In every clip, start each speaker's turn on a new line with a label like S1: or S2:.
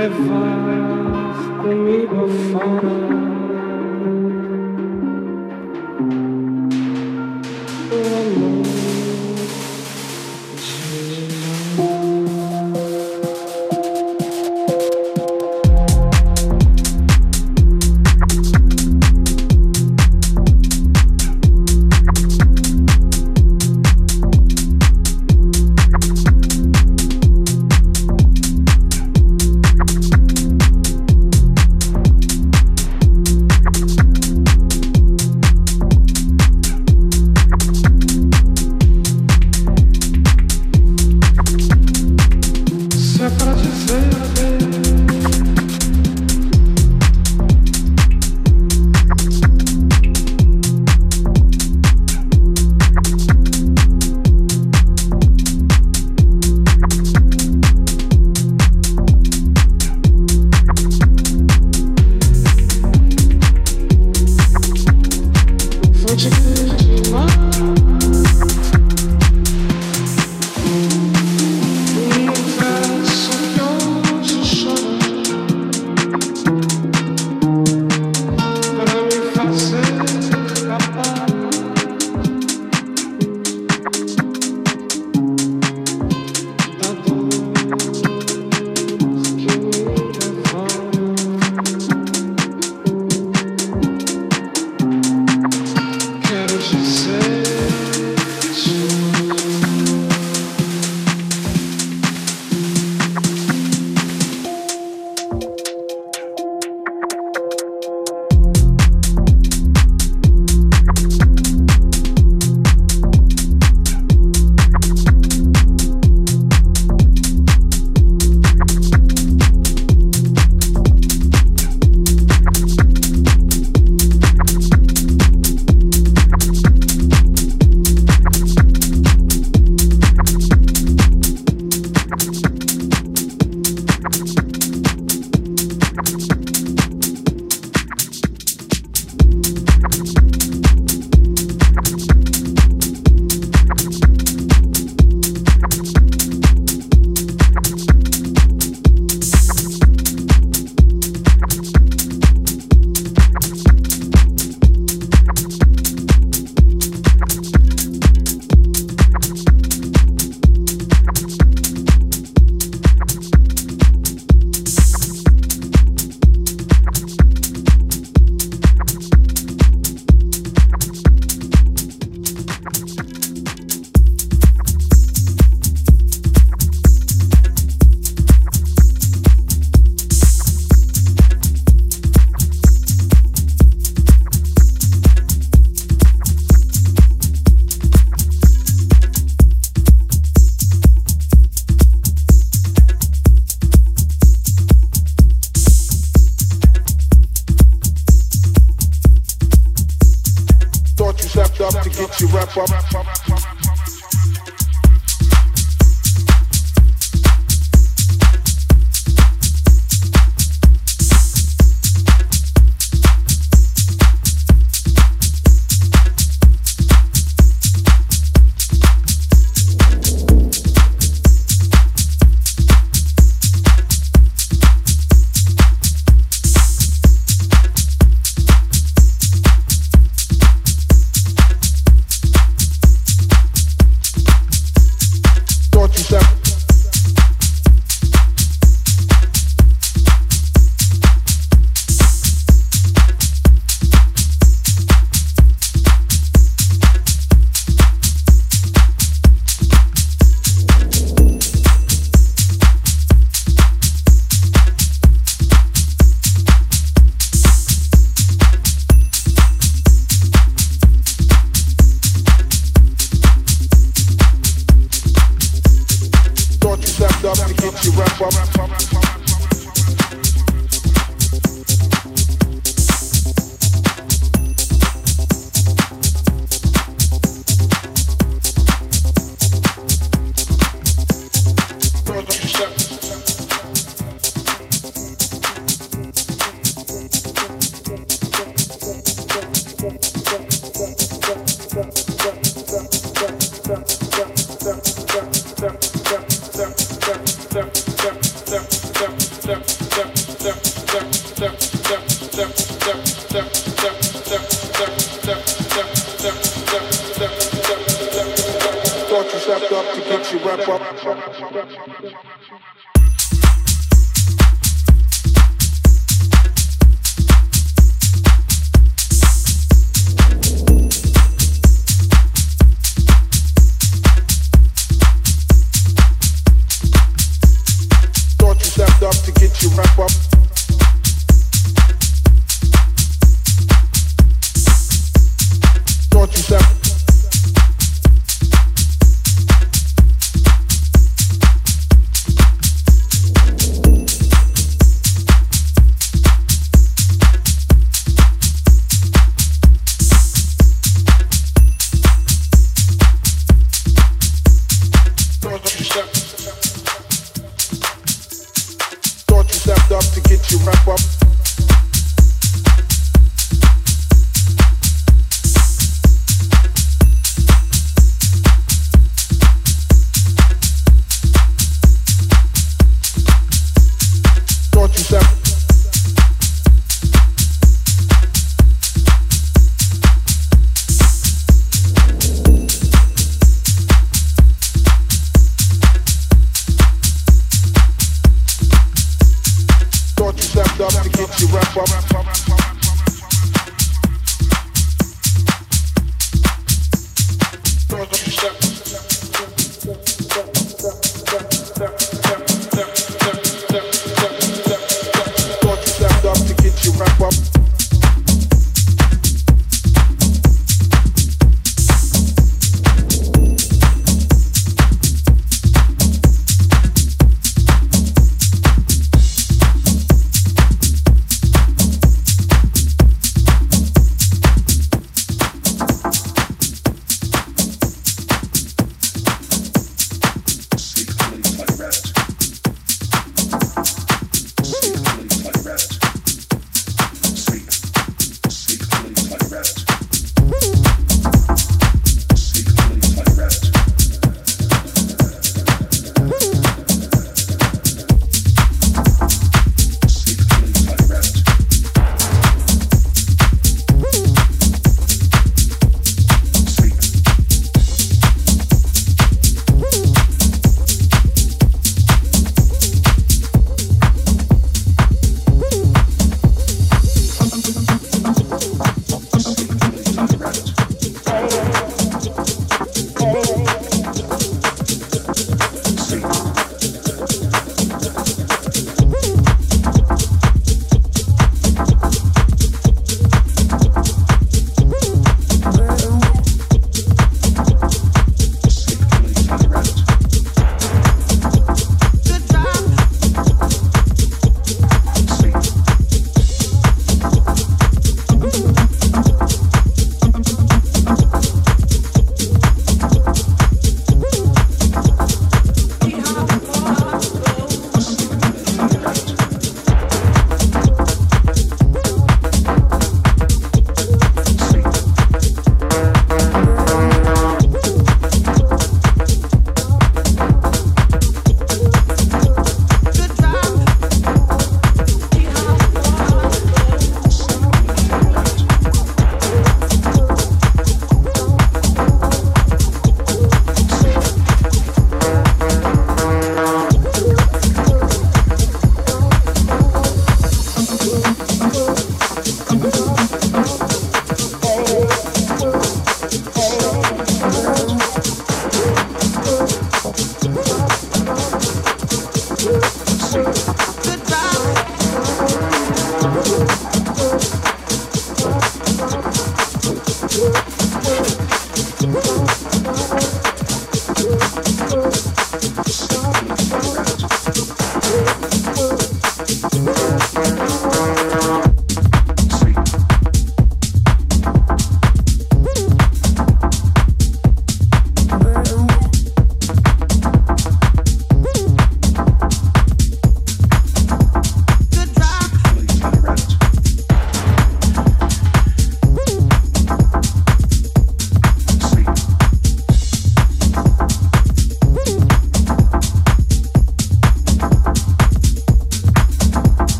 S1: levar comigo fora.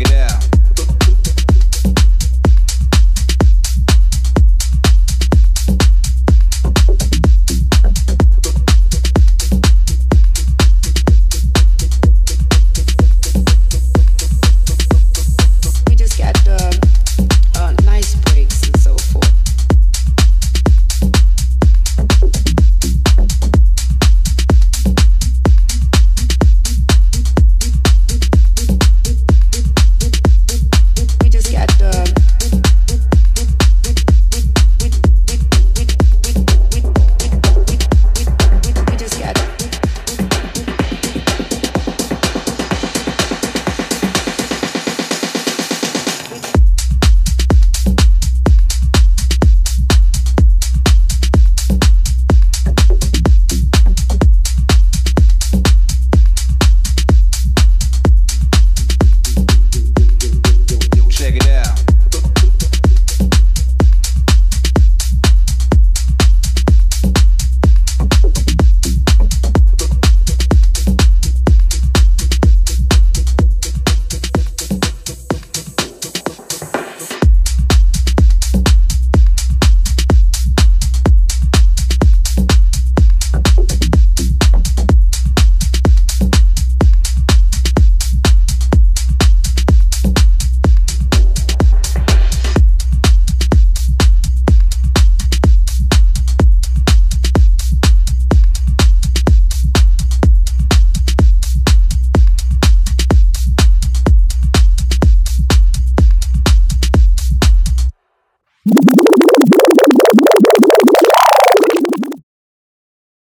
S2: check it out.